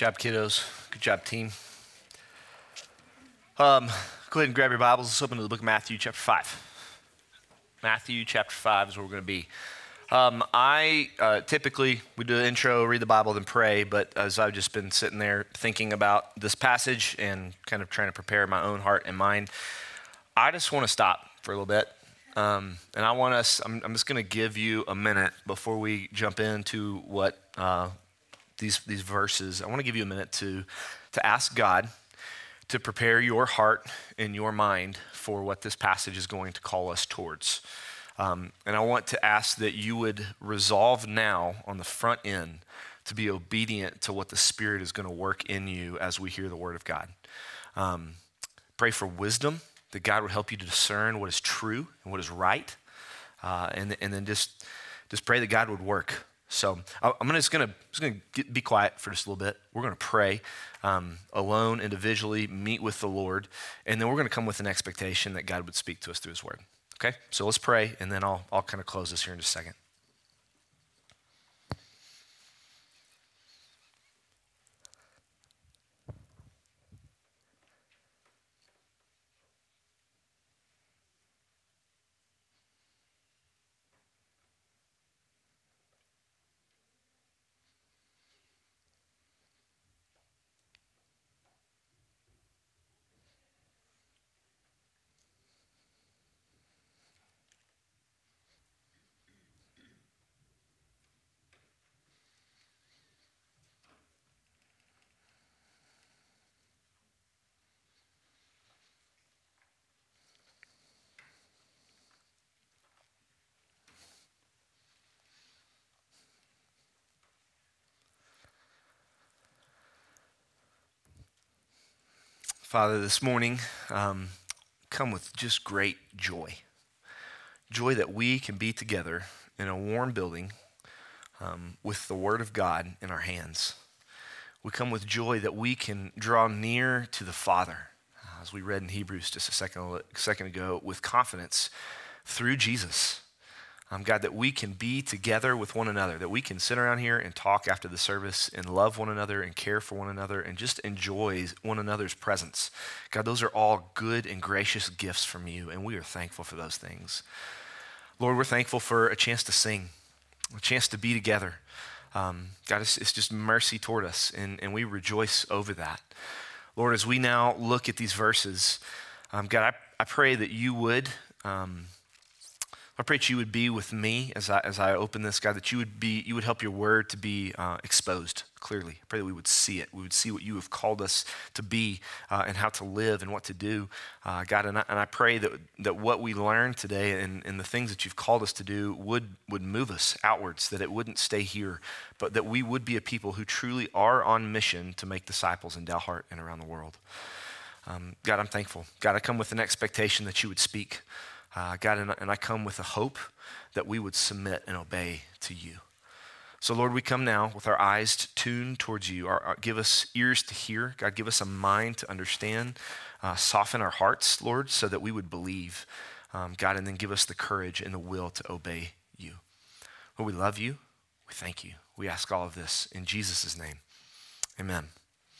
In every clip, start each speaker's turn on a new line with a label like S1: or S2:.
S1: job, kiddos. Good job, team. Um, go ahead and grab your Bibles. Let's open to the book of Matthew, chapter 5. Matthew, chapter 5 is where we're going to be. Um, I uh, typically, we do an intro, read the Bible, then pray, but as I've just been sitting there thinking about this passage and kind of trying to prepare my own heart and mind, I just want to stop for a little bit. Um, and I want us, I'm, I'm just going to give you a minute before we jump into what uh, these, these verses. I want to give you a minute to, to ask God to prepare your heart and your mind for what this passage is going to call us towards. Um, and I want to ask that you would resolve now on the front end to be obedient to what the Spirit is going to work in you as we hear the Word of God. Um, pray for wisdom, that God would help you to discern what is true and what is right. Uh, and, and then just, just pray that God would work so I'm just going to be quiet for just a little bit. We're going to pray um, alone, individually, meet with the Lord, and then we're going to come with an expectation that God would speak to us through His Word. Okay, so let's pray, and then I'll I'll kind of close this here in just a second. Father, this morning, um, come with just great joy. Joy that we can be together in a warm building um, with the Word of God in our hands. We come with joy that we can draw near to the Father, as we read in Hebrews just a second, second ago, with confidence through Jesus um, God, that we can be together with one another, that we can sit around here and talk after the service and love one another and care for one another and just enjoy one another's presence. God, those are all good and gracious gifts from you, and we are thankful for those things. Lord, we're thankful for a chance to sing, a chance to be together. Um, God, it's, it's, just mercy toward us, and, and we rejoice over that. Lord, as we now look at these verses, um, God, I, I pray that you would. Um, I pray that you would be with me as I, as I open this, God, that you would be, you would help your word to be uh, exposed clearly. I pray that we would see it. We would see what you have called us to be uh, and how to live and what to do. Uh, God, and I, and I pray that, that what we learn today and, and the things that you've called us to do would, would move us outwards, that it wouldn't stay here, but that we would be a people who truly are on mission to make disciples in Dalhart and around the world. Um, God, I'm thankful. God, I come with an expectation that you would speak. Uh, God, and, I come with a hope that we would submit and obey to you. So, Lord, we come now with our eyes tuned towards you. Our, our, give us ears to hear. God, give us a mind to understand. Uh, soften our hearts, Lord, so that we would believe. Um, God, and then give us the courage and the will to obey you. Lord, we love you. We thank you. We ask all of this in Jesus' name. Amen.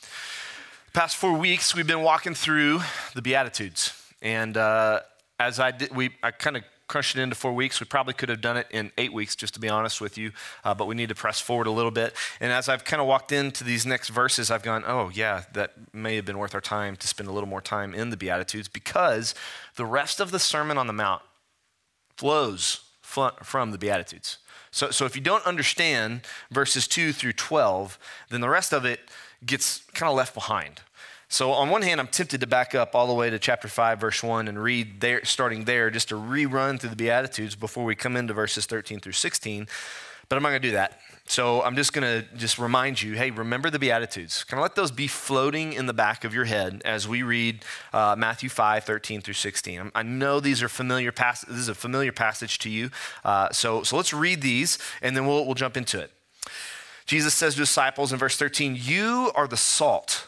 S1: The past four weeks, we've been walking through the Beatitudes. And uh, as I did, we, I kind of crushed it into four weeks. We probably could have done it in eight weeks, just to be honest with you, uh, but we need to press forward a little bit. And as I've kind of walked into these next verses, I've gone, oh, yeah, that may have been worth our time to spend a little more time in the Beatitudes because the rest of the Sermon on the Mount flows from the Beatitudes. So, so if you don't understand verses 2 through 12, then the rest of it gets kind of left behind. So, on one hand, I'm tempted to back up all the way to chapter 5, verse 1, and read there, starting there, just to rerun through the Beatitudes before we come into verses 13 through 16. But I'm not going to do that. So, I'm just going to just remind you hey, remember the Beatitudes. Kind of let those be floating in the back of your head as we read uh, Matthew 5, 13 through 16. I know these are familiar pass- This is a familiar passage to you. Uh, so, so, let's read these, and then we'll, we'll jump into it. Jesus says to disciples in verse 13, You are the salt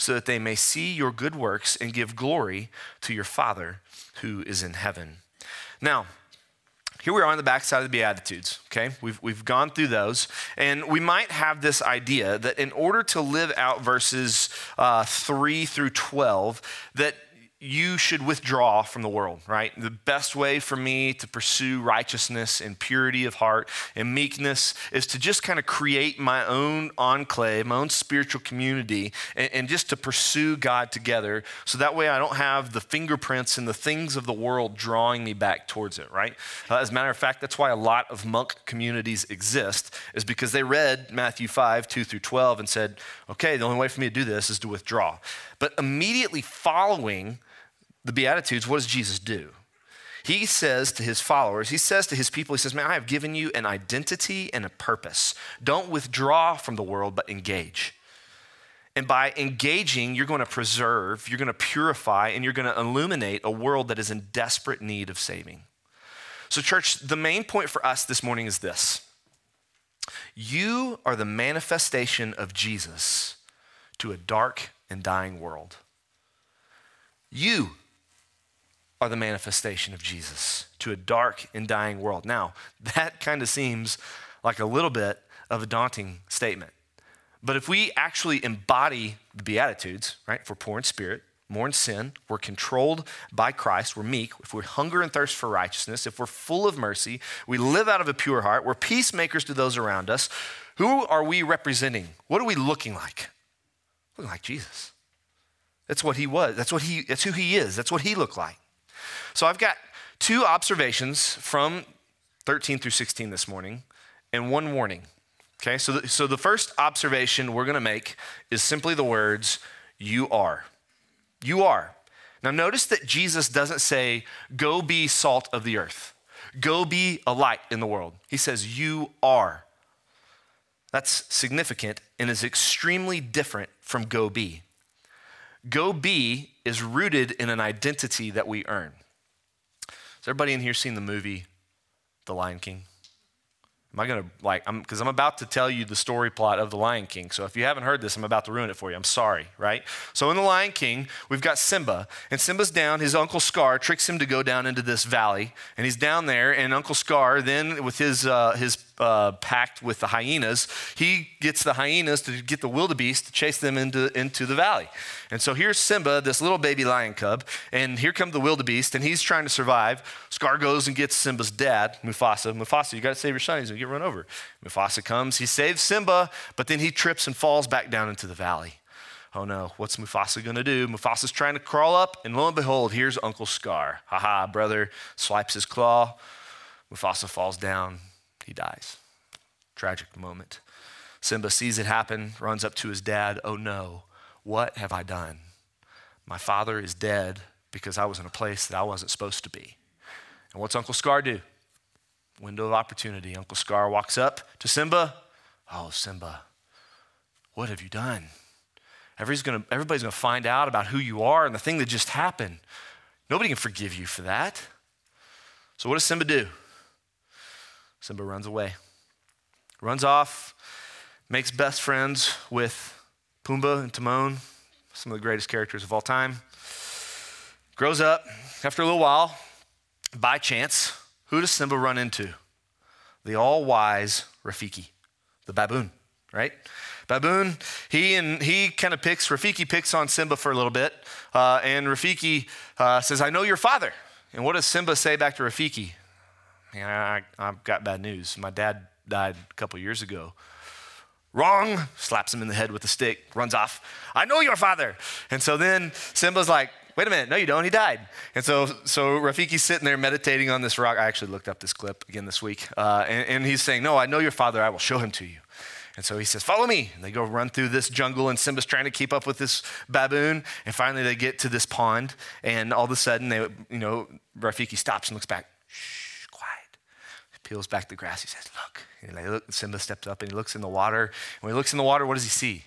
S1: so that they may see your good works and give glory to your Father who is in heaven. Now, here we are on the backside of the Beatitudes, okay? We've, we've gone through those, and we might have this idea that in order to live out verses uh, 3 through 12, that you should withdraw from the world, right? The best way for me to pursue righteousness and purity of heart and meekness is to just kind of create my own enclave, my own spiritual community, and, and, just to pursue God together. So that way I don't have the fingerprints and the things of the world drawing me back towards it, right? Uh, as a matter of fact, that's why a lot of monk communities exist, is because they read Matthew 5, 2 through 12, and said, okay, the only way for me to do this is to withdraw. But immediately following, the Beatitudes, what does Jesus do? He says to his followers, he says to his people, he says, Man, I have given you an identity and a purpose. Don't withdraw from the world, but engage. And by engaging, you're going to preserve, you're going to purify, and you're going to illuminate a world that is in desperate need of saving. So, church, the main point for us this morning is this You are the manifestation of Jesus to a dark and dying world. You are the manifestation of Jesus to a dark and dying world. Now, that kind of seems like a little bit of a daunting statement. But if we actually embody the Beatitudes, right, if we're poor in spirit, more in sin, we're controlled by Christ, we're meek, if we hunger and thirst for righteousness, if we're full of mercy, we live out of a pure heart, we're peacemakers to those around us, who are we representing? What are we looking like? Looking like Jesus. That's what he was. That's what he that's who he is. That's what he looked like. So I've got two observations from 13 through 16 this morning and one warning. Okay, so the, so the first observation we're going to make is simply the words, you are. You are. Now notice that Jesus doesn't say, go be salt of the earth, go be a light in the world. He says, you are. That's significant and is extremely different from go be. Go be is rooted in an identity that we earn. Has everybody in here seen the movie The Lion King? Am I going to, like, I'm, because I'm about to tell you the story plot of The Lion King. So if you haven't heard this, I'm about to ruin it for you. I'm sorry, right? So in The Lion King, we've got Simba, and Simba's down. His uncle Scar tricks him to go down into this valley, and he's down there, and Uncle Scar, then with his, uh, his uh, pact with the hyenas, he gets the hyenas to get the wildebeest to chase them into, into the valley. And so here's Simba, this little baby lion cub, and here comes the wildebeest, and he's trying to survive. Scar goes and gets Simba's dad, Mufasa. Mufasa, you got to save your son. He's going to get run over. Mufasa comes, he saves Simba, but then he trips and falls back down into the valley. Oh no, what's Mufasa gonna do? Mufasa's trying to crawl up, and lo and behold, here's Uncle Scar. Haha, brother swipes his claw. Mufasa falls down, he dies. Tragic moment. Simba sees it happen, runs up to his dad. Oh no, what have I done? My father is dead because I was in a place that I wasn't supposed to be. And what's Uncle Scar do? Window of opportunity. Uncle Scar walks up to Simba. Oh, Simba, what have you done? Everybody's gonna, everybody's gonna find out about who you are and the thing that just happened. Nobody can forgive you for that. So, what does Simba do? Simba runs away, runs off, makes best friends with Pumbaa and Timon, some of the greatest characters of all time. Grows up. After a little while, by chance, who does Simba run into? The all wise Rafiki, the baboon, right? Baboon, he and he kind of picks, Rafiki picks on Simba for a little bit, uh, and Rafiki uh, says, I know your father. And what does Simba say back to Rafiki? Man, I, I've got bad news. My dad died a couple years ago. Wrong, slaps him in the head with a stick, runs off. I know your father. And so then Simba's like, wait a minute, no, you don't, he died. And so, so Rafiki's sitting there meditating on this rock. I actually looked up this clip again this week. Uh, and, and he's saying, No, I know your father, I will show him to you. And so he says, Follow me. And they go run through this jungle, and Simba's trying to keep up with this baboon. And finally, they get to this pond, and all of a sudden, they, you know, Rafiki stops and looks back. Shh, peels back the grass. He says, Look. And look, Simba steps up and he looks in the water. And when he looks in the water, what does he see?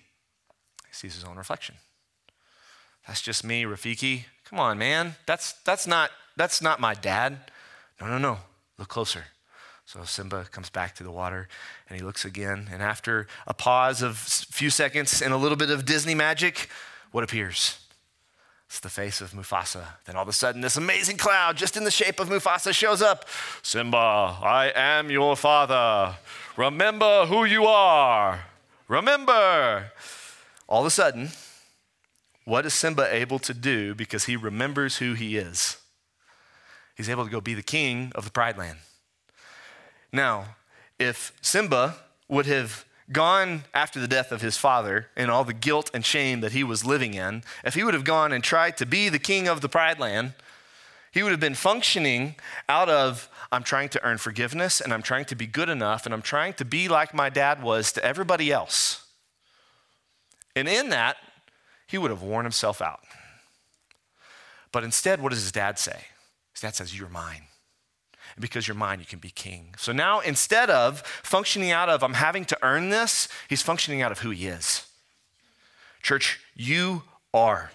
S1: He sees his own reflection. That's just me, Rafiki. Come on, man. That's, that's, not, that's not my dad. No, no, no. Look closer. So Simba comes back to the water and he looks again. And after a pause of a few seconds and a little bit of Disney magic, what appears? It's the face of Mufasa. Then all of a sudden, this amazing cloud, just in the shape of Mufasa, shows up. Simba, I am your father. Remember who you are. Remember. All of a sudden, what is Simba able to do because he remembers who he is? He's able to go be the king of the Pride Land. Now, if Simba would have gone after the death of his father and all the guilt and shame that he was living in, if he would have gone and tried to be the king of the Pride Land, he would have been functioning out of, I'm trying to earn forgiveness and I'm trying to be good enough and I'm trying to be like my dad was to everybody else. And in that, he would have worn himself out. But instead, what does his dad say? His dad says, You're mine. And because you're mine, you can be king. So now, instead of functioning out of, I'm having to earn this, he's functioning out of who he is. Church, you are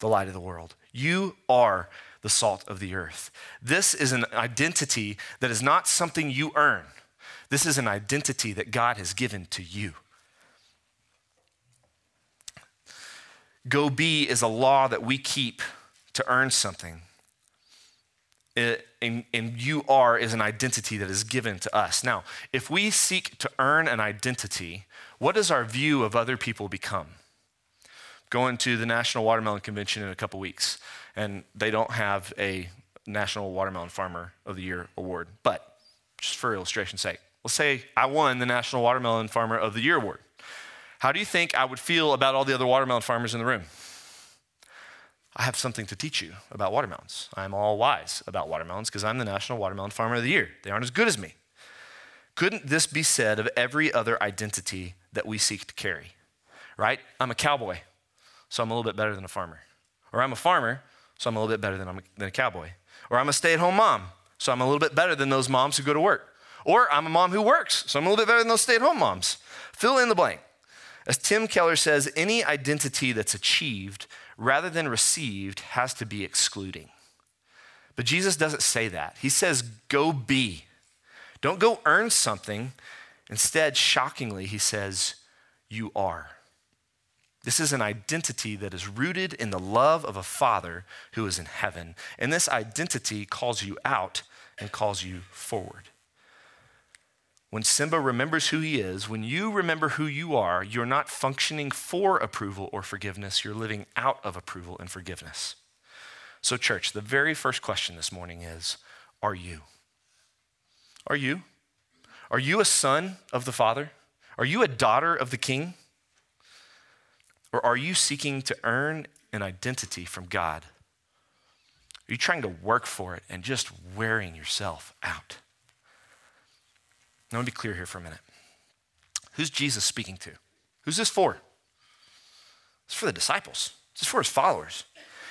S1: the light of the world. You are the salt of the earth. This is an identity that is not something you earn. This is an identity that God has given to you. Go be is a law that we keep to earn something and, you are is an identity that is given to us. Now, if we seek to earn an identity, what does our view of other people become? Going to the National Watermelon Convention in a couple weeks, and they don't have a National Watermelon Farmer of the Year award. But just for illustration's sake, let's say I won the National Watermelon Farmer of the Year award. How do you think I would feel about all the other watermelon farmers in the room? I have something to teach you about watermelons. I'm all wise about watermelons because I'm the National Watermelon Farmer of the Year. They aren't as good as me. Couldn't this be said of every other identity that we seek to carry? Right? I'm a cowboy, so I'm a little bit better than a farmer. Or I'm a farmer, so I'm a little bit better than, a, than a cowboy. Or I'm a stay at home mom, so I'm a little bit better than those moms who go to work. Or I'm a mom who works, so I'm a little bit better than those stay at home moms. Fill in the blank. As Tim Keller says, any identity that's achieved rather than received has to be excluding. But Jesus doesn't say that. He says, go be. Don't go earn something. Instead, shockingly, he says, you are. This is an identity that is rooted in the love of a Father who is in heaven. And this identity calls you out and calls you forward. When Simba remembers who he is, when you remember who you are, you're not functioning for approval or forgiveness, you're living out of approval and forgiveness. So, church, the very first question this morning is Are you? Are you? Are you a son of the Father? Are you a daughter of the King? Or are you seeking to earn an identity from God? Are you trying to work for it and just wearing yourself out? Now, let me be clear here for a minute. Who's Jesus speaking to? Who's this for? It's for the disciples, it's for his followers.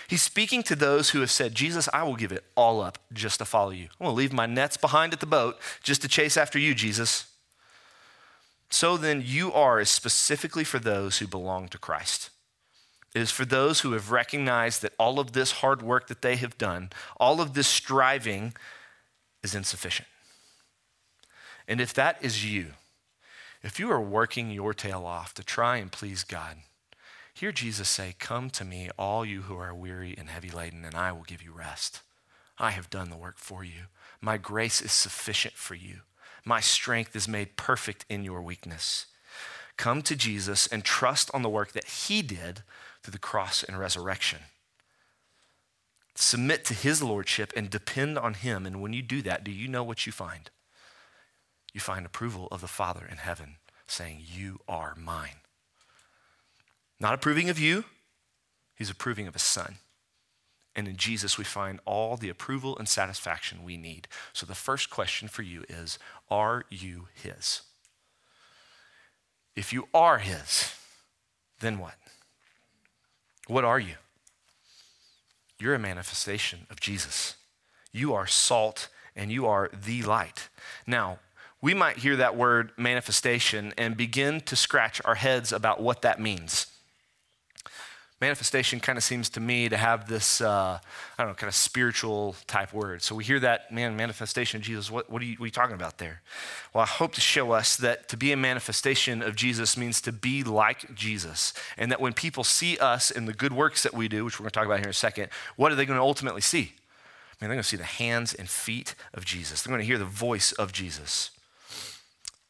S1: He's speaking to those who have said, Jesus, I will give it all up just to follow you. I'm going to leave my nets behind at the boat just to chase after you, Jesus. So then, you are is specifically for those who belong to Christ. It is for those who have recognized that all of this hard work that they have done, all of this striving is insufficient. And if that is you, if you are working your tail off to try and please God, hear Jesus say, Come to me, all you who are weary and heavy laden, and I will give you rest. I have done the work for you. My grace is sufficient for you. My strength is made perfect in your weakness. Come to Jesus and trust on the work that he did through the cross and resurrection. Submit to his lordship and depend on him. And when you do that, do you know what you find? You find approval of the Father in heaven saying, You are mine. Not approving of you, he's approving of his son. And in Jesus, we find all the approval and satisfaction we need. So the first question for you is Are you his? If you are his, then what? What are you? You're a manifestation of Jesus. You are salt and you are the light. Now, we might hear that word manifestation and begin to scratch our heads about what that means. Manifestation kind of seems to me to have this, uh, I don't know, kind of spiritual type word. So we hear that, man, manifestation of Jesus. What, what, are you, what are you talking about there? Well, I hope to show us that to be a manifestation of Jesus means to be like Jesus. And that when people see us in the good works that we do, which we're going to talk about here in a second, what are they going to ultimately see? I mean, they're going to see the hands and feet of Jesus. They're going to hear the voice of Jesus.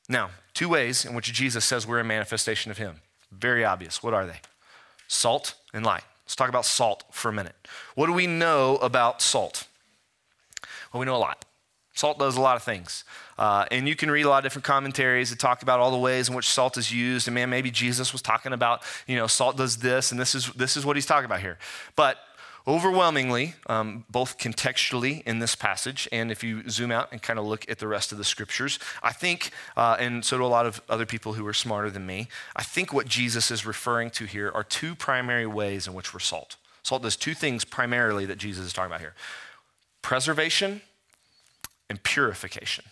S1: Now, two ways in which Jesus says we're a manifestation of him. Very obvious. What are they? Salt and light. Let's talk about salt for a minute. What do we know about salt? Well, we know a lot. Salt does a lot of things. Uh, and you can read a lot of different commentaries that talk about all the ways in which salt is used. And man, maybe Jesus was talking about, you know, salt does this, and this is, this is what he's talking about here. But overwhelmingly, um, both contextually in this passage, and if you zoom out and kind of look at the rest of the scriptures, I think, uh, and so do a lot of other people who are smarter than me, I think what Jesus is referring to here are two primary ways in which we're salt. Salt does two things primarily that Jesus is talking about here preservation and purification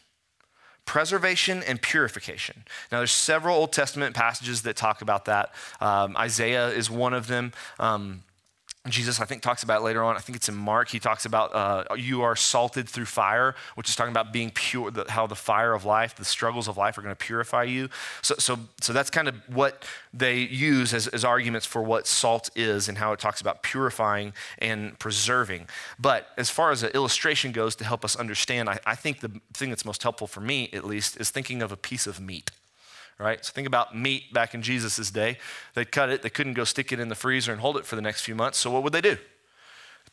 S1: preservation and purification. Now, there's several Old Testament passages that talk about that. Um, Isaiah is one of them. Um, Jesus, I think, talks about later on. I think it's in Mark. He talks about uh, you are salted through fire, which is talking about being pure, the, how the fire of life, the struggles of life are going to purify you. So, so, so that's kind of what they use as, as arguments for what salt is and how it talks about purifying and preserving. But as far as an illustration goes, to help us understand, I, I think the thing that's most helpful for me, at least, is thinking of a piece of meat right? So think about meat back in Jesus' day. They'd cut it, they couldn't go stick it in the freezer and hold it for the next few months. So what would they do?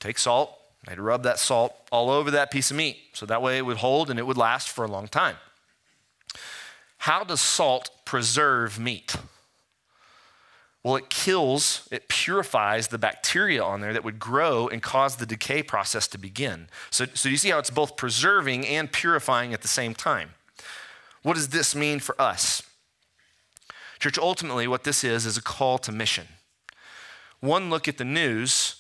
S1: Take salt, they'd rub that salt all over that piece of meat. So that way it would hold and it would last for a long time. How does salt preserve meat? Well, it kills, it purifies the bacteria on there that would grow and cause the decay process to begin. So, so you see how it's both preserving and purifying at the same time. What does this mean for us? Church, ultimately, what this is, is a call to mission. One look at the news,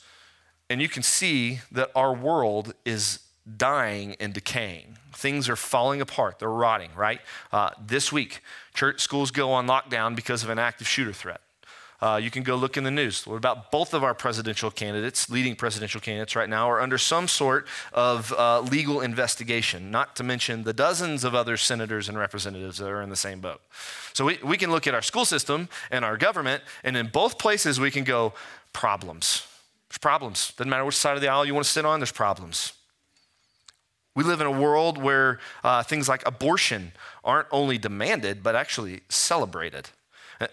S1: and you can see that our world is dying and decaying. Things are falling apart, they're rotting, right? Uh, this week, church schools go on lockdown because of an active shooter threat. Uh, you can go look in the news. What about both of our presidential candidates, leading presidential candidates right now, are under some sort of uh, legal investigation, not to mention the dozens of other senators and representatives that are in the same boat. So we, we can look at our school system and our government, and in both places we can go, problems. There's problems. Doesn't matter which side of the aisle you want to sit on, there's problems. We live in a world where uh, things like abortion aren't only demanded, but actually celebrated.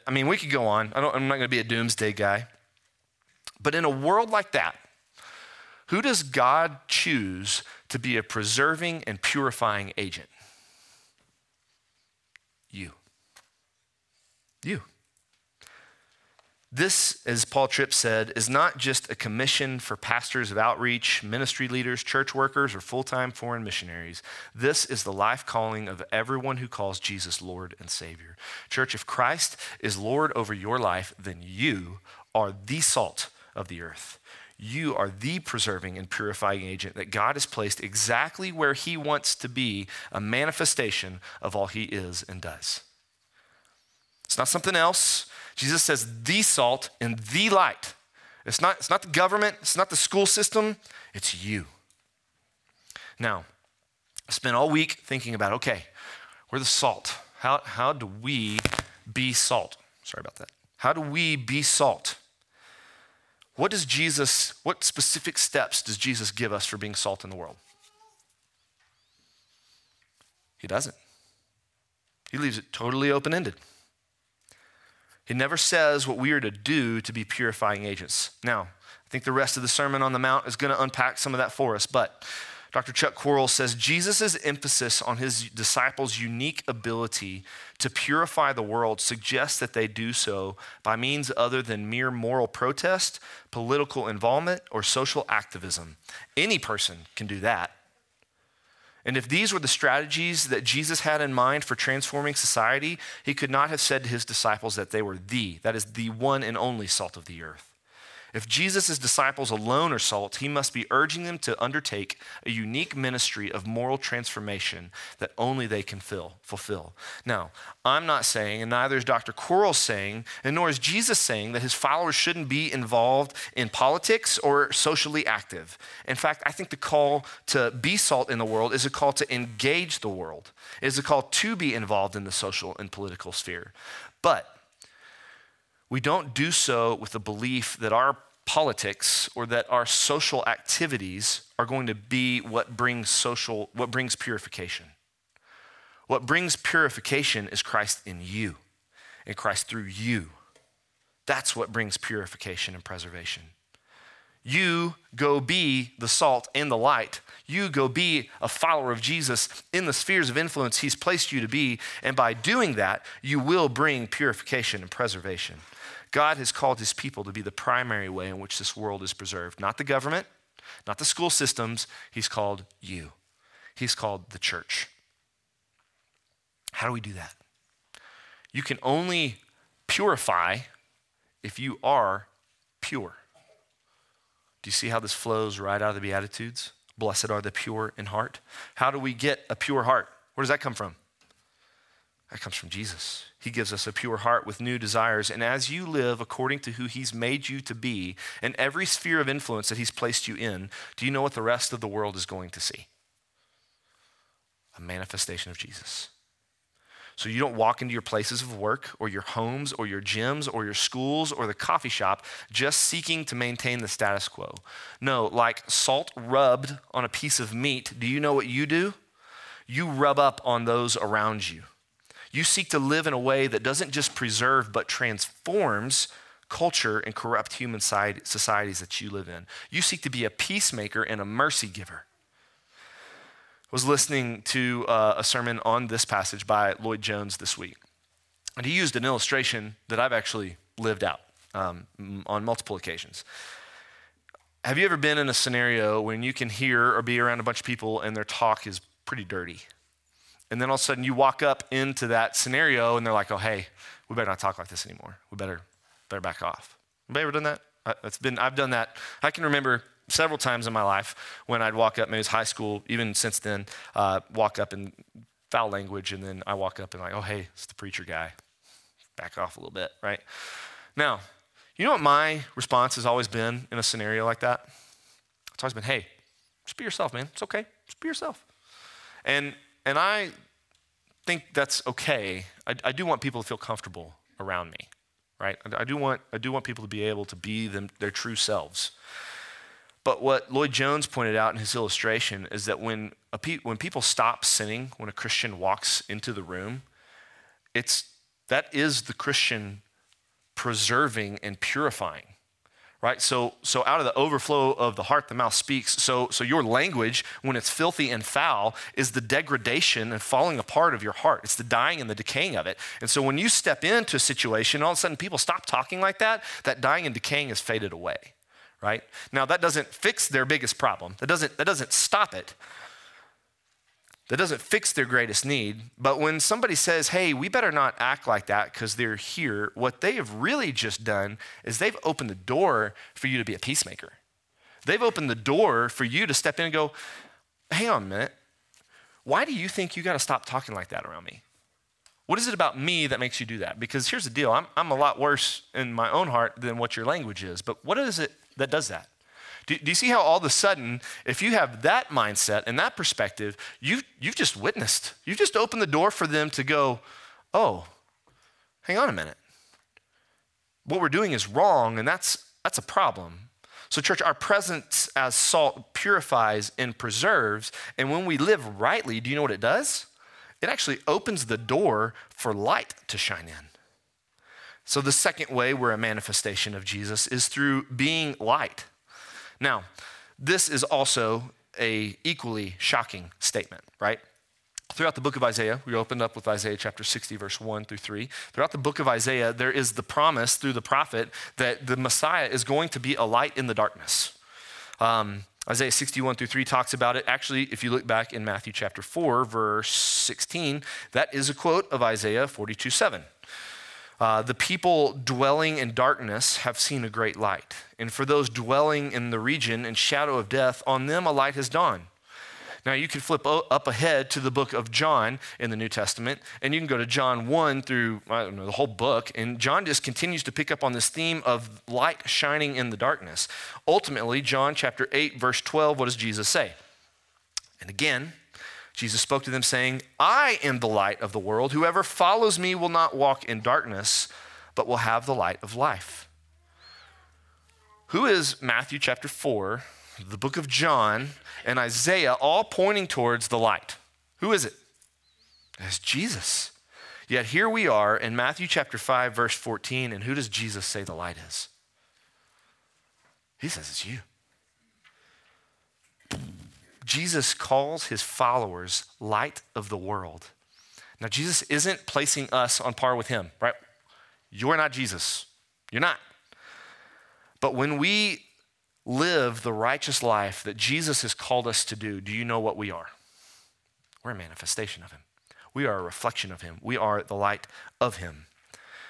S1: I mean, we could go on. I am not going to be a doomsday guy. But in a world like that, who does God choose to be a preserving and purifying agent? You. You. This, as Paul Tripp said, is not just a commission for pastors of outreach, ministry leaders, church workers, or full time foreign missionaries. This is the life calling of everyone who calls Jesus Lord and Savior. Church, if Christ is Lord over your life, then you are the salt of the earth. You are the preserving and purifying agent that God has placed exactly where He wants to be a manifestation of all He is and does. It's not something else. Jesus says, the salt and the light. It's not, it's not the government, it's not the school system, it's you. Now, I spent all week thinking about okay, we're the salt. How, how do we be salt? Sorry about that. How do we be salt? What does Jesus, what specific steps does Jesus give us for being salt in the world? He doesn't. He leaves it totally open ended. It never says what we are to do to be purifying agents. Now, I think the rest of the Sermon on the Mount is going to unpack some of that for us, but Dr. Chuck Quarles says Jesus' emphasis on his disciples' unique ability to purify the world suggests that they do so by means other than mere moral protest, political involvement, or social activism. Any person can do that. And if these were the strategies that Jesus had in mind for transforming society, he could not have said to his disciples that they were the, that is, the one and only salt of the earth. If Jesus' disciples alone are salt, he must be urging them to undertake a unique ministry of moral transformation that only they can fill, fulfill. Now, I'm not saying, and neither is Dr. Quarles saying, and nor is Jesus saying, that his followers shouldn't be involved in politics or socially active. In fact, I think the call to be salt in the world is a call to engage the world, it is a call to be involved in the social and political sphere. But we don't do so with the belief that our politics or that our social activities are going to be what brings social what brings purification. What brings purification is Christ in you and Christ through you. That's what brings purification and preservation. You go be the salt and the light. You go be a follower of Jesus in the spheres of influence he's placed you to be. And by doing that, you will bring purification and preservation. God has called his people to be the primary way in which this world is preserved, not the government, not the school systems. He's called you, he's called the church. How do we do that? You can only purify if you are pure. Do you see how this flows right out of the Beatitudes? Blessed are the pure in heart. How do we get a pure heart? Where does that come from? That comes from Jesus. He gives us a pure heart with new desires. And as you live according to who He's made you to be, in every sphere of influence that He's placed you in, do you know what the rest of the world is going to see? A manifestation of Jesus. So you don't walk into your places of work or your homes or your gyms or your schools or the coffee shop just seeking to maintain the status quo. No, like salt rubbed on a piece of meat, do you know what you do? You rub up on those around you. You seek to live in a way that doesn't just preserve, but transforms culture and corrupt human societies that you live in. You seek to be a peacemaker and a mercy giver. I was listening to uh, a sermon on this passage by Lloyd Jones this week. And he used an illustration that I've actually lived out um, on multiple occasions. Have you ever been in a scenario when you can hear or be around a bunch of people and their talk is pretty dirty? And then all of a sudden you walk up into that scenario and they're like, oh, hey, we better not talk like this anymore. We better, better back off. Anybody ever done that? It's been, I've done that. I can remember several times in my life when I'd walk up, maybe high school, even since then, uh, walk up in foul language, and then I walk up and like, oh, hey, it's the preacher guy. Back off a little bit, right? Now, you know what my response has always been in a scenario like that? It's always been, hey, just be yourself, man. It's okay. Just be yourself. And and I think that's okay. I, I, do want people to feel comfortable around me, right? I, I, do want I do want people to be able to be them, their true selves. But what Lloyd Jones pointed out in his illustration is that when pe- when people stop sinning, when a Christian walks into the room, it's that is the Christian preserving and purifying right? So so out of the overflow of the heart the mouth speaks. So so your language when it's filthy and foul is the degradation and falling apart of your heart. It's the dying and the decaying of it. And so when you step into a situation all of a sudden people stop talking like that that dying and decaying has faded away right? Now that doesn't fix their biggest problem. That doesn't that doesn't stop it that doesn't fix their greatest need. But when somebody says, hey, we better not act like that because they're here, what they have really just done is they've opened the door for you to be a peacemaker. They've opened the door for you to step in and go, hang on a minute. Why do you think you got to stop talking like that around me? What is it about me that makes you do that? Because here's the deal I'm, I'm a lot worse in my own heart than what your language is. But what is it that does that? Do, do, you see how all of a sudden, if you have that mindset and that perspective, you've, you've just witnessed. You've just opened the door for them to go, oh, hang on a minute. What we're doing is wrong, and that's, that's a problem. So, church, our presence as salt purifies and preserves. And when we live rightly, do you know what it does? It actually opens the door for light to shine in. So, the second way we're a manifestation of Jesus is through being light. Now, this is also a equally shocking statement, right? Throughout the book of Isaiah, we opened up with Isaiah chapter 60, verse 1 through 3. Throughout the book of Isaiah, there is the promise through the prophet that the Messiah is going to be a light in the darkness. Um, Isaiah 61 through 3 talks about it. Actually, if you look back in Matthew chapter 4, verse 16, that is a quote of Isaiah 42 7. Uh, the people dwelling in darkness have seen a great light. And for those dwelling in the region and shadow of death, on them a light has dawned. Now, you can flip up ahead to the book of John in the New Testament, and you can go to John 1 through, I don't know, the whole book. And John just continues to pick up on this theme of light shining in the darkness. Ultimately, John chapter 8, verse 12, what does Jesus say? And again, Jesus spoke to them, saying, I am the light of the world. Whoever follows me will not walk in darkness, but will have the light of life. Who is Matthew chapter 4, the book of John, and Isaiah all pointing towards the light. Who is it? It's Jesus. Yet here we are in Matthew chapter 5, verse 14, and who does Jesus say the light is? He says it's you. Jesus calls his followers light of the world. Now, Jesus isn't placing us on par with him, right? You're not Jesus. You're not. But when we live the righteous life that Jesus has called us to do, do you know what we are? We're a manifestation of Him. We are a reflection of Him. We are the light of Him.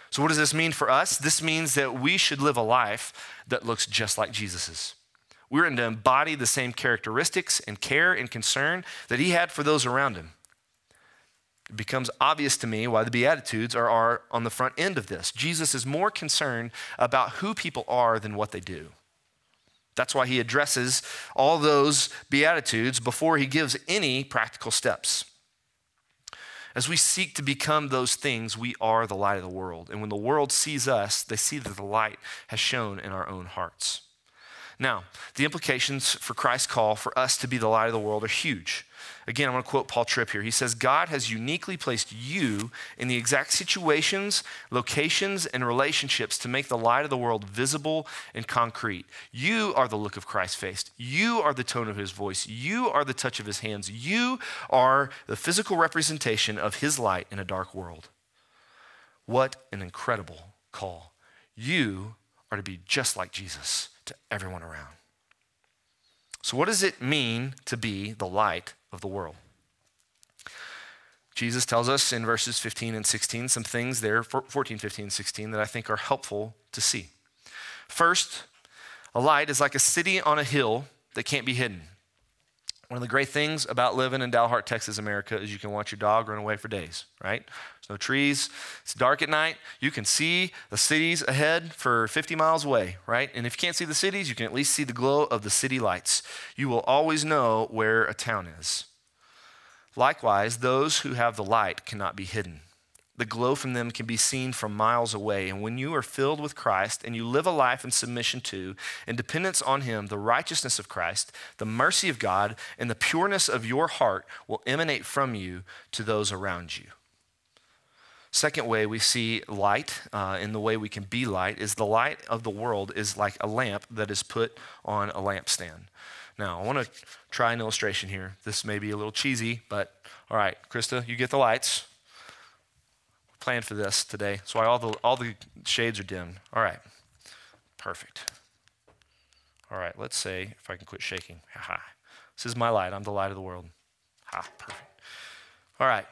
S1: So, what does this mean for us? This means that we should live a life that looks just like Jesus's. We're to embody the same characteristics and care and concern that He had for those around Him. It becomes obvious to me why the Beatitudes are, are on the front end of this. Jesus is more concerned about who people are than what they do. That's why he addresses all those Beatitudes before he gives any practical steps. As we seek to become those things, we are the light of the world. And when the world sees us, they see that the light has shone in our own hearts. Now, the implications for Christ's call for us to be the light of the world are huge. Again, I want to quote Paul Tripp here. He says, God has uniquely placed you in the exact situations, locations, and relationships to make the light of the world visible and concrete. You are the look of Christ's face. You are the tone of his voice. You are the touch of his hands. You are the physical representation of his light in a dark world. What an incredible call. You are to be just like Jesus to everyone around. So, what does it mean to be the light of the world? Jesus tells us in verses 15 and 16 some things there, 14, 15, 16, that I think are helpful to see. First, a light is like a city on a hill that can't be hidden. One of the great things about living in Dalhart, Texas, America is you can watch your dog run away for days, right? There's no trees. It's dark at night. You can see the cities ahead for 50 miles away, right? And if you can't see the cities, you can at least see the glow of the city lights. You will always know where a town is. Likewise, those who have the light cannot be hidden. The glow from them can be seen from miles away. And when you are filled with Christ and you live a life in submission to and dependence on Him, the righteousness of Christ, the mercy of God, and the pureness of your heart will emanate from you to those around you. Second way we see light uh, in the way we can be light is the light of the world is like a lamp that is put on a lampstand. Now, I want to try an illustration here. This may be a little cheesy, but all right, Krista, you get the lights planned for this today. So all the, all the shades are dimmed. All right. Perfect. All right, let's say, if I can quit shaking. Ha This is my light. I'm the light of the world. Ha, perfect. All right.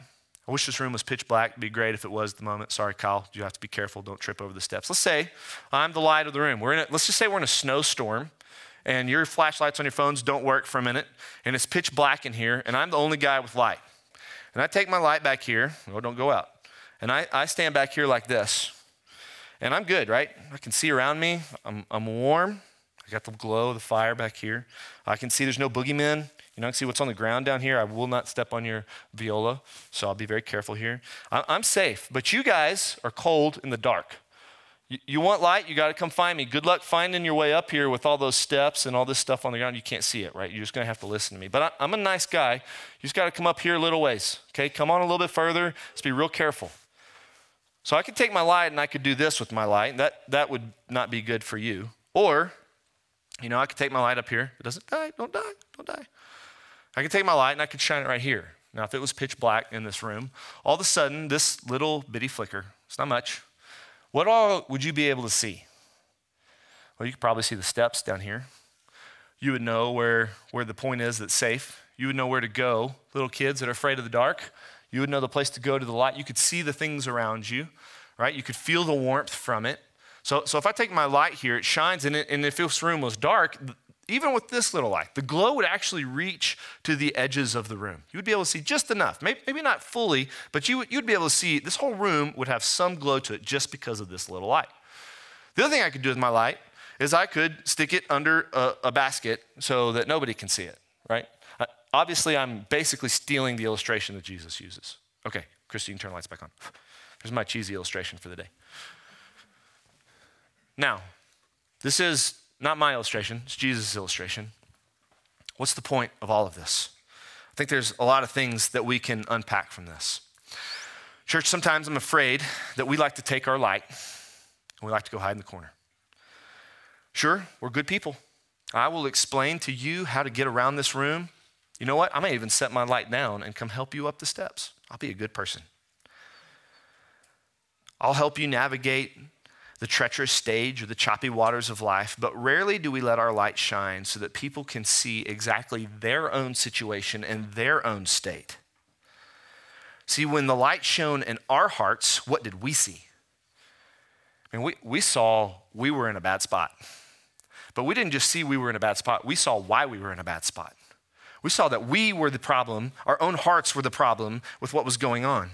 S1: I wish this room was pitch black. It'd be great if it was at the moment. Sorry, Kyle. You have to be careful. Don't trip over the steps. Let's say I'm the light of the room. We're in a, let's just say we're in a snowstorm and your flashlights on your phones don't work for a minute and it's pitch black in here and I'm the only guy with light. And I take my light back here. Oh, don't go out. And I, I stand back here like this. And I'm good, right? I can see around me. I'm, I'm warm. I got the glow of the fire back here. I can see there's no boogeymen. You know, I can see what's on the ground down here. I will not step on your viola, so I'll be very careful here. I'm safe, but you guys are cold in the dark. You want light? You got to come find me. Good luck finding your way up here with all those steps and all this stuff on the ground. You can't see it, right? You're just going to have to listen to me. But I'm a nice guy. You just got to come up here a little ways, okay? Come on a little bit further. Let's be real careful. So I could take my light and I could do this with my light. That, that would not be good for you. Or, you know, I could take my light up here. It doesn't die. Don't die. Don't die. I could take my light and I could shine it right here. Now, if it was pitch black in this room, all of a sudden, this little bitty flicker, it's not much. What all would you be able to see? Well, you could probably see the steps down here. You would know where, where the point is that's safe. You would know where to go. Little kids that are afraid of the dark, you would know the place to go to the light. You could see the things around you, right? You could feel the warmth from it. So, so if I take my light here, it shines, and, it, and if this room was dark, even with this little light, the glow would actually reach to the edges of the room. You would be able to see just enough, maybe, maybe not fully, but you, you'd be able to see this whole room would have some glow to it just because of this little light. The other thing I could do with my light is I could stick it under a, a basket so that nobody can see it, right? Obviously, I'm basically stealing the illustration that Jesus uses. Okay, Christy, you turn the lights back on. Here's my cheesy illustration for the day. Now, this is not my illustration, it's Jesus' illustration. What's the point of all of this? I think there's a lot of things that we can unpack from this. Church, sometimes I'm afraid that we like to take our light and we like to go hide in the corner. Sure, we're good people. I will explain to you how to get around this room. You know what? I may even set my light down and come help you up the steps. I'll be a good person. I'll help you navigate the treacherous stage or the choppy waters of life, but rarely do we let our light shine so that people can see exactly their own situation and their own state. See, when the light shone in our hearts, what did we see? I mean, we, we saw we were in a bad spot. But we didn't just see we were in a bad spot, we saw why we were in a bad spot. We saw that we were the problem, our own hearts were the problem with what was going on.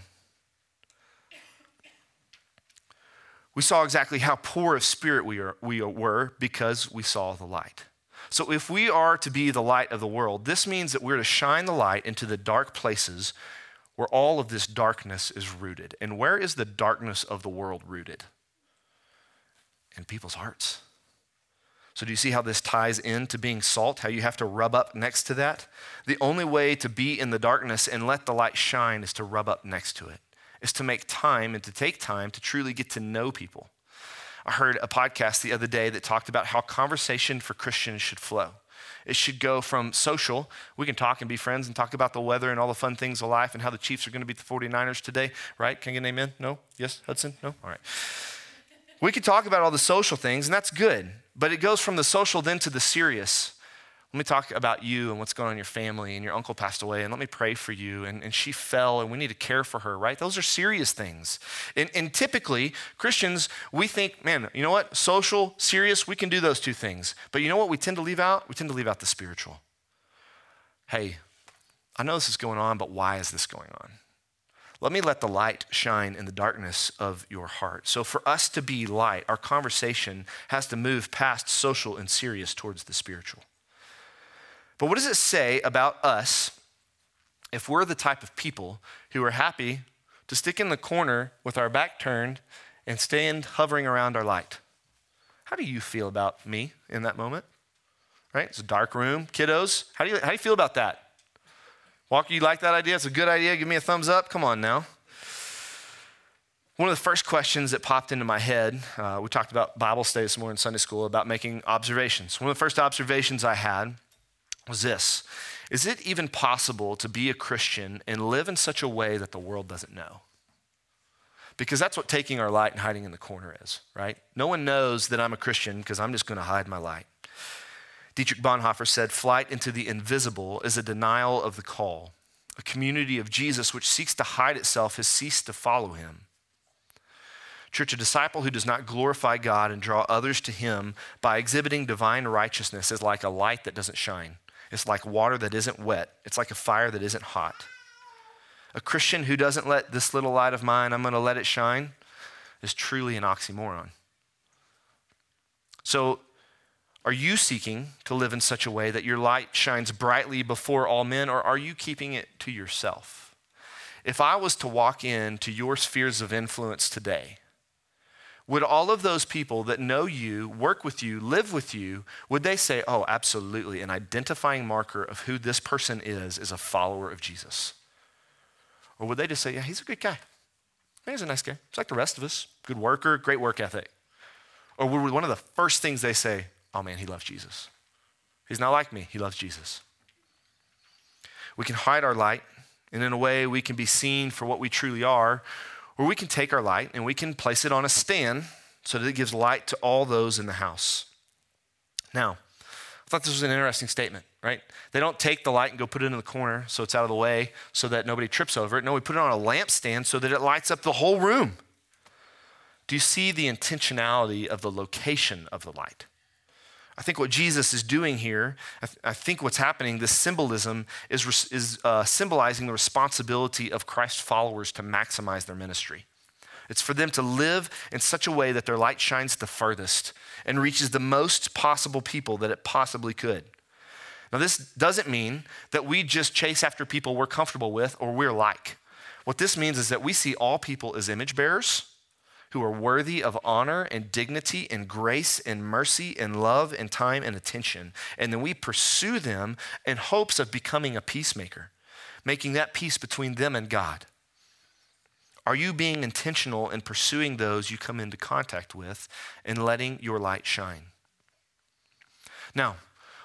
S1: We saw exactly how poor of spirit we, are, we were because we saw the light. So, if we are to be the light of the world, this means that we're to shine the light into the dark places where all of this darkness is rooted. And where is the darkness of the world rooted? In people's hearts. So, do you see how this ties into being salt? How you have to rub up next to that? The only way to be in the darkness and let the light shine is to rub up next to it is to make time and to take time to truly get to know people. I heard a podcast the other day that talked about how conversation for Christians should flow. It should go from social, we can talk and be friends and talk about the weather and all the fun things of life and how the Chiefs are going to beat the 49ers today, right? Can I get an amen? No? Yes? Hudson? No? All right. We could talk about all the social things, and that's good, but it goes from the social then to the serious let me talk about you and what's going on in your family, and your uncle passed away, and let me pray for you. And, and she fell, and we need to care for her, right? Those are serious things. And, and typically, Christians, we think, man, you know what? Social, serious, we can do those two things. But you know what we tend to leave out? We tend to leave out the spiritual. Hey, I know this is going on, but why is this going on? Let me let the light shine in the darkness of your heart. So, for us to be light, our conversation has to move past social and serious towards the spiritual. But what does it say about us if we're the type of people who are happy to stick in the corner with our back turned and stand hovering around our light? How do you feel about me in that moment? Right? It's a dark room. Kiddos, how do you, how do you feel about that? Walker, you like that idea? It's a good idea. Give me a thumbs up. Come on now. One of the first questions that popped into my head, uh, we talked about Bible study this morning in Sunday school about making observations. One of the first observations I had was this Is it even possible to be a Christian and live in such a way that the world doesn't know? Because that's what taking our light and hiding in the corner is, right? No one knows that I'm a Christian because I'm just going to hide my light. Dietrich Bonhoeffer said, Flight into the invisible is a denial of the call. A community of Jesus which seeks to hide itself has ceased to follow him. Church, a disciple who does not glorify God and draw others to him by exhibiting divine righteousness is like a light that doesn't shine. It's like water that isn't wet, it's like a fire that isn't hot. A Christian who doesn't let this little light of mine, I'm going to let it shine, is truly an oxymoron. So, are you seeking to live in such a way that your light shines brightly before all men, or are you keeping it to yourself? If I was to walk into your spheres of influence today, would all of those people that know you, work with you, live with you, would they say, oh, absolutely, an identifying marker of who this person is is a follower of Jesus? Or would they just say, yeah, he's a good guy. He's a nice guy. He's like the rest of us. Good worker, great work ethic. Or would one of the first things they say, oh man, he loves Jesus? He's not like me, he loves Jesus. We can hide our light, and in a way, we can be seen for what we truly are, or we can take our light and we can place it on a stand so that it gives light to all those in the house. Now, I thought this was an interesting statement, right? They don't take the light and go put it in the corner so it's out of the way so that nobody trips over it. No, we put it on a lampstand so that it lights up the whole room. Do you see the intentionality of the location of the light? I think what Jesus is doing here, I, th- I think what's happening, this symbolism is, res- is uh, symbolizing the responsibility of Christ followers to maximize their ministry. It's for them to live in such a way that their light shines the furthest and reaches the most possible people that it possibly could. Now, this doesn't mean that we just chase after people we're comfortable with or we're like. What this means is that we see all people as image bearers who are worthy of honor and dignity and grace and mercy and love and time and attention. And then we pursue them in hopes of becoming a peacemaker, making that peace between them and God. Are you being intentional in pursuing those you come into contact with and letting your light shine? Now,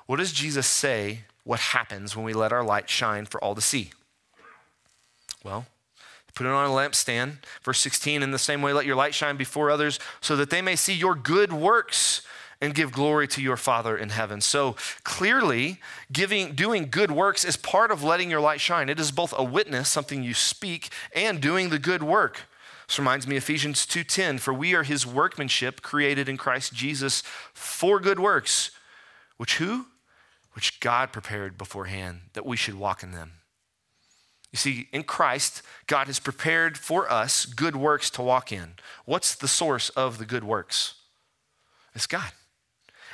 S1: what does Jesus say what happens when we let our light shine for all to see? Well, put it on a lampstand. Verse 16, in the same way, let your light shine before others so that they may see your good works and give glory to your Father in heaven. So clearly, giving, doing good works is part of letting your light shine. It is both a witness, something you speak, and doing the good work. This reminds me Ephesians 2:10, for we are his workmanship created in Christ Jesus for good works, which who? Which God prepared beforehand that we should walk in them. You see, in Christ, God has prepared for us good works to walk in. What's the source of the good works? It's God.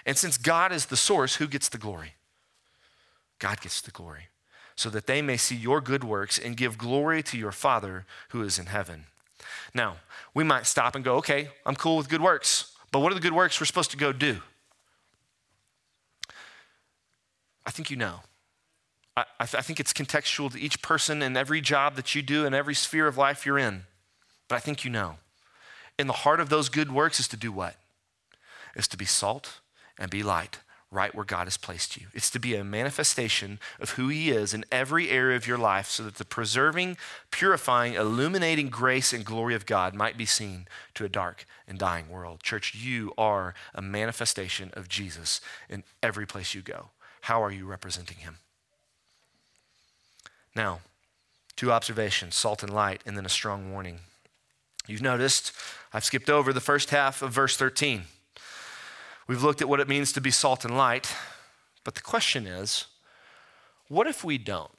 S1: And since God is the source, who gets the glory? God gets the glory, so that they may see your good works and give glory to your Father who is in heaven. Now, we might stop and go, okay, I'm cool with good works, but what are the good works we're supposed to go do? I think you know. I, I, th- I think it's contextual to each person and every job that you do and every sphere of life you're in. But I think you know. In the heart of those good works is to do what? Is to be salt and be light right where God has placed you. It's to be a manifestation of who He is in every area of your life so that the preserving, purifying, illuminating grace and glory of God might be seen to a dark and dying world. Church, you are a manifestation of Jesus in every place you go. How are you representing Him? Now, two observations salt and light, and then a strong warning. You've noticed I've skipped over the first half of verse 13. We've looked at what it means to be salt and light, but the question is what if we don't?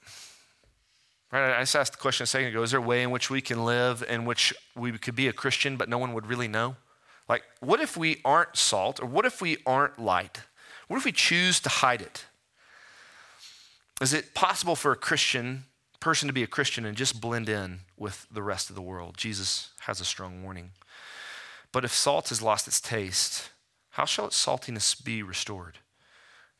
S1: Right, I just asked the question a second ago is there a way in which we can live in which we could be a Christian but no one would really know? Like, what if we aren't salt or what if we aren't light? What if we choose to hide it? Is it possible for a Christian person to be a Christian and just blend in with the rest of the world? Jesus has a strong warning. But if salt has lost its taste, how shall its saltiness be restored?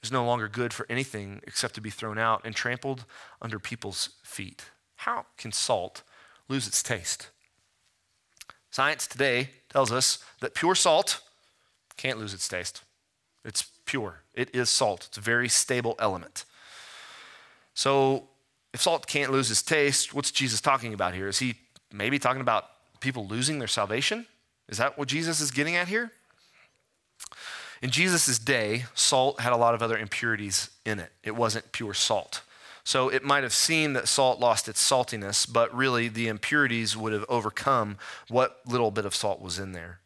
S1: It's no longer good for anything except to be thrown out and trampled under people's feet. How can salt lose its taste? Science today tells us that pure salt can't lose its taste. It's pure, it is salt, it's a very stable element. So, if salt can't lose its taste, what's Jesus talking about here? Is he maybe talking about people losing their salvation? Is that what Jesus is getting at here? In Jesus' day, salt had a lot of other impurities in it. It wasn't pure salt. So it might have seemed that salt lost its saltiness, but really the impurities would have overcome what little bit of salt was in there.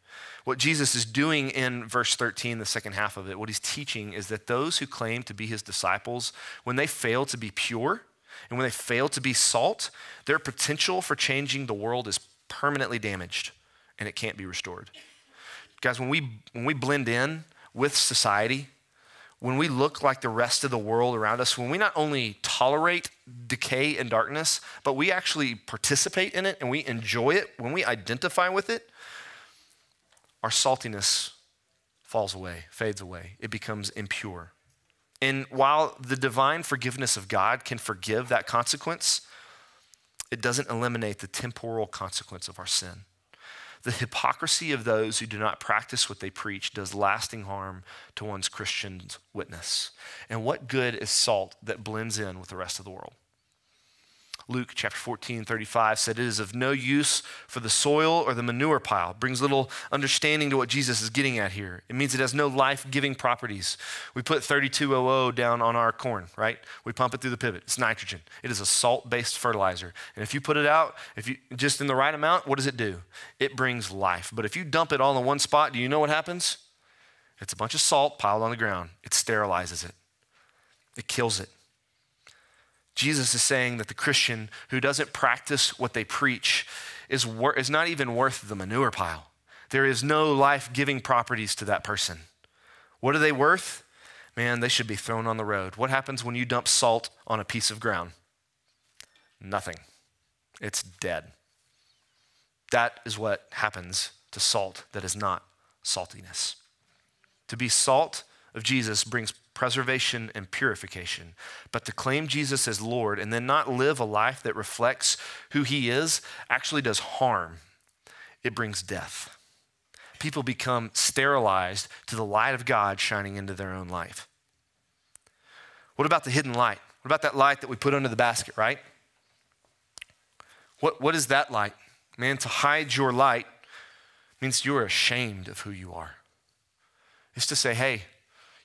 S1: What Jesus is doing in verse 13, the second half of it, what he's teaching is that those who claim to be his disciples, when they fail to be pure and when they fail to be salt, their potential for changing the world is permanently damaged and it can't be restored. Guys, when we, when we blend in, with society, when we look like the rest of the world around us, when we not only tolerate decay and darkness, but we actually participate in it and we enjoy it, when we identify with it, our saltiness falls away, fades away. It becomes impure. And while the divine forgiveness of God can forgive that consequence, it doesn't eliminate the temporal consequence of our sin. The hypocrisy of those who do not practice what they preach does lasting harm to one's Christian witness. And what good is salt that blends in with the rest of the world? Luke chapter 14, 35 said, It is of no use for the soil or the manure pile. Brings little understanding to what Jesus is getting at here. It means it has no life giving properties. We put 3200 down on our corn, right? We pump it through the pivot. It's nitrogen. It is a salt based fertilizer. And if you put it out, if you just in the right amount, what does it do? It brings life. But if you dump it all in one spot, do you know what happens? It's a bunch of salt piled on the ground. It sterilizes it, it kills it. Jesus is saying that the Christian who doesn't practice what they preach is, wor- is not even worth the manure pile. There is no life giving properties to that person. What are they worth? Man, they should be thrown on the road. What happens when you dump salt on a piece of ground? Nothing. It's dead. That is what happens to salt that is not saltiness. To be salt of Jesus brings preservation and purification. But to claim Jesus as Lord and then not live a life that reflects who he is actually does harm. It brings death. People become sterilized to the light of God shining into their own life. What about the hidden light? What about that light that we put under the basket, right? What, what is that light? Man, to hide your light means you're ashamed of who you are. It's to say, hey,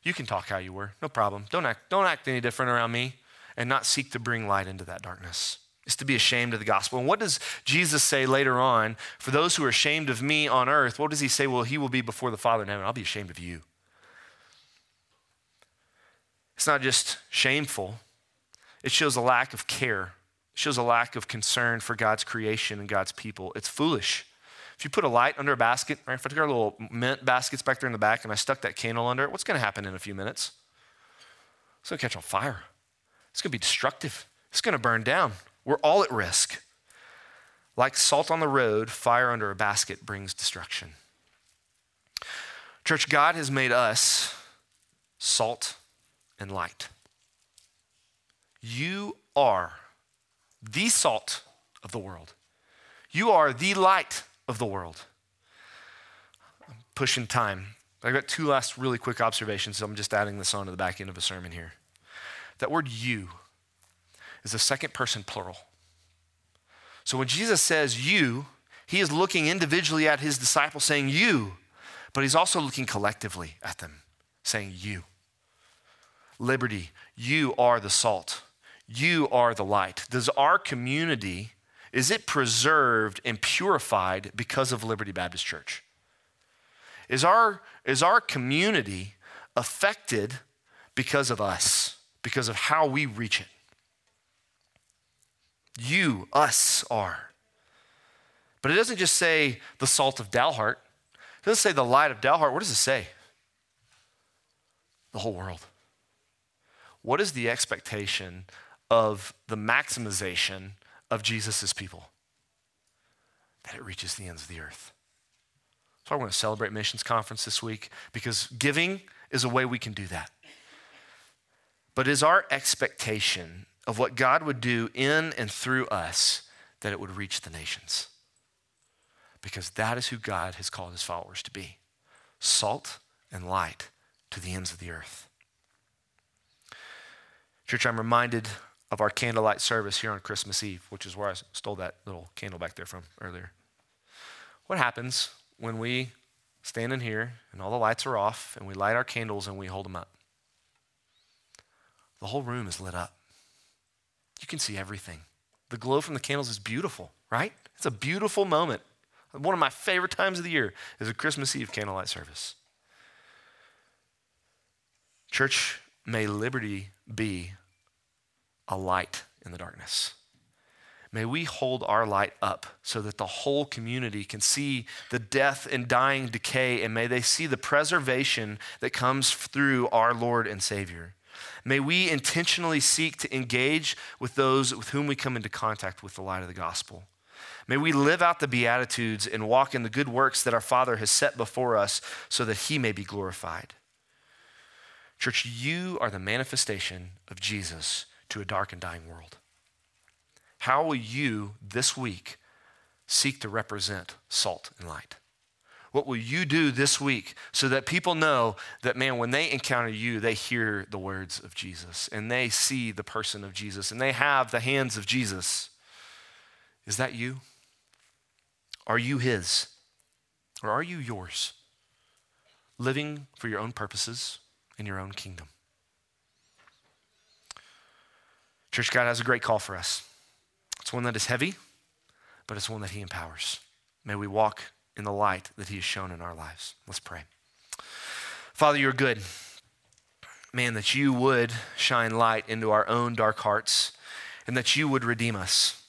S1: you can talk how you were, no problem. Don't act, don't act any different around me and not seek to bring light into that darkness. Is to be ashamed of the gospel. And what does Jesus say later on? For those who are ashamed of me on earth, what does he say? Well, he will be before the Father in heaven. I'll be ashamed of you. It's not just shameful, it shows a lack of care, it shows a lack of concern for God's creation and God's people. It's foolish. If you put a light under a basket, right, if I took our little mint baskets back there in the back and I stuck that candle under it, what's going to happen in a few minutes? It's going to catch on fire. It's going to be destructive. It's going to burn down. We're all at risk. Like salt on the road, fire under a basket brings destruction. Church, God has made us salt and light. You are the salt of the world. You are the light of the world. I'm pushing time. I've got two last really quick observations, so I'm just adding this on to the back end of a sermon here. That word you is a second person plural. So when Jesus says you, he is looking individually at his disciples saying you, but he's also looking collectively at them saying you. Liberty, you are the salt. You are the light. Does our community is it preserved and purified because of Liberty Baptist Church? Is our, is our community affected because of us, because of how we reach it? You, us, are. But it doesn't just say the salt of Dalhart. It doesn't say the light of Dalhart. What does it say? The whole world. What is the expectation of the maximization of Jesus' people, that it reaches the ends of the earth. So I want to celebrate Missions Conference this week because giving is a way we can do that. But is our expectation of what God would do in and through us that it would reach the nations? Because that is who God has called his followers to be salt and light to the ends of the earth. Church, I'm reminded of our candlelight service here on Christmas Eve, which is where I stole that little candle back there from earlier. What happens when we stand in here and all the lights are off and we light our candles and we hold them up? The whole room is lit up. You can see everything. The glow from the candles is beautiful, right? It's a beautiful moment. One of my favorite times of the year is a Christmas Eve candlelight service. Church, may liberty be a light in the darkness. May we hold our light up so that the whole community can see the death and dying decay, and may they see the preservation that comes through our Lord and Savior. May we intentionally seek to engage with those with whom we come into contact with the light of the gospel. May we live out the Beatitudes and walk in the good works that our Father has set before us so that He may be glorified. Church, you are the manifestation of Jesus to a dark and dying world? How will you this week seek to represent salt and light? What will you do this week so that people know that, man, when they encounter you, they hear the words of Jesus and they see the person of Jesus and they have the hands of Jesus? Is that you? Are you His? Or are you yours? Living for your own purposes in your own kingdom. Church, God has a great call for us. It's one that is heavy, but it's one that He empowers. May we walk in the light that He has shown in our lives. Let's pray. Father, you're good. Man, that you would shine light into our own dark hearts and that you would redeem us.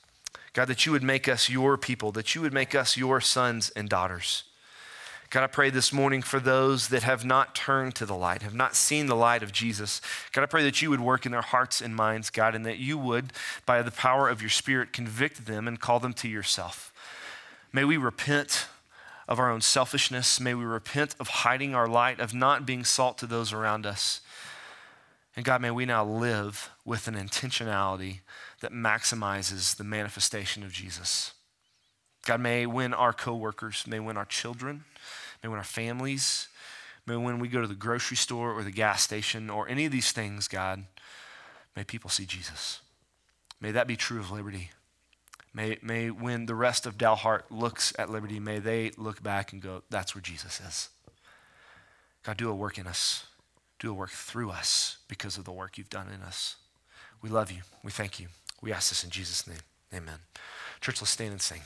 S1: God, that you would make us your people, that you would make us your sons and daughters. God, I pray this morning for those that have not turned to the light, have not seen the light of Jesus. God, I pray that you would work in their hearts and minds, God, and that you would, by the power of your Spirit, convict them and call them to yourself. May we repent of our own selfishness. May we repent of hiding our light, of not being salt to those around us. And God, may we now live with an intentionality that maximizes the manifestation of Jesus. God, may win our coworkers, may win our children, may win our families, may when we go to the grocery store or the gas station or any of these things, God, may people see Jesus. May that be true of Liberty. May, may when the rest of Dalhart looks at Liberty, may they look back and go, that's where Jesus is. God, do a work in us. Do a work through us because of the work you've done in us. We love you. We thank you. We ask this in Jesus' name. Amen. Church, let's stand and sing.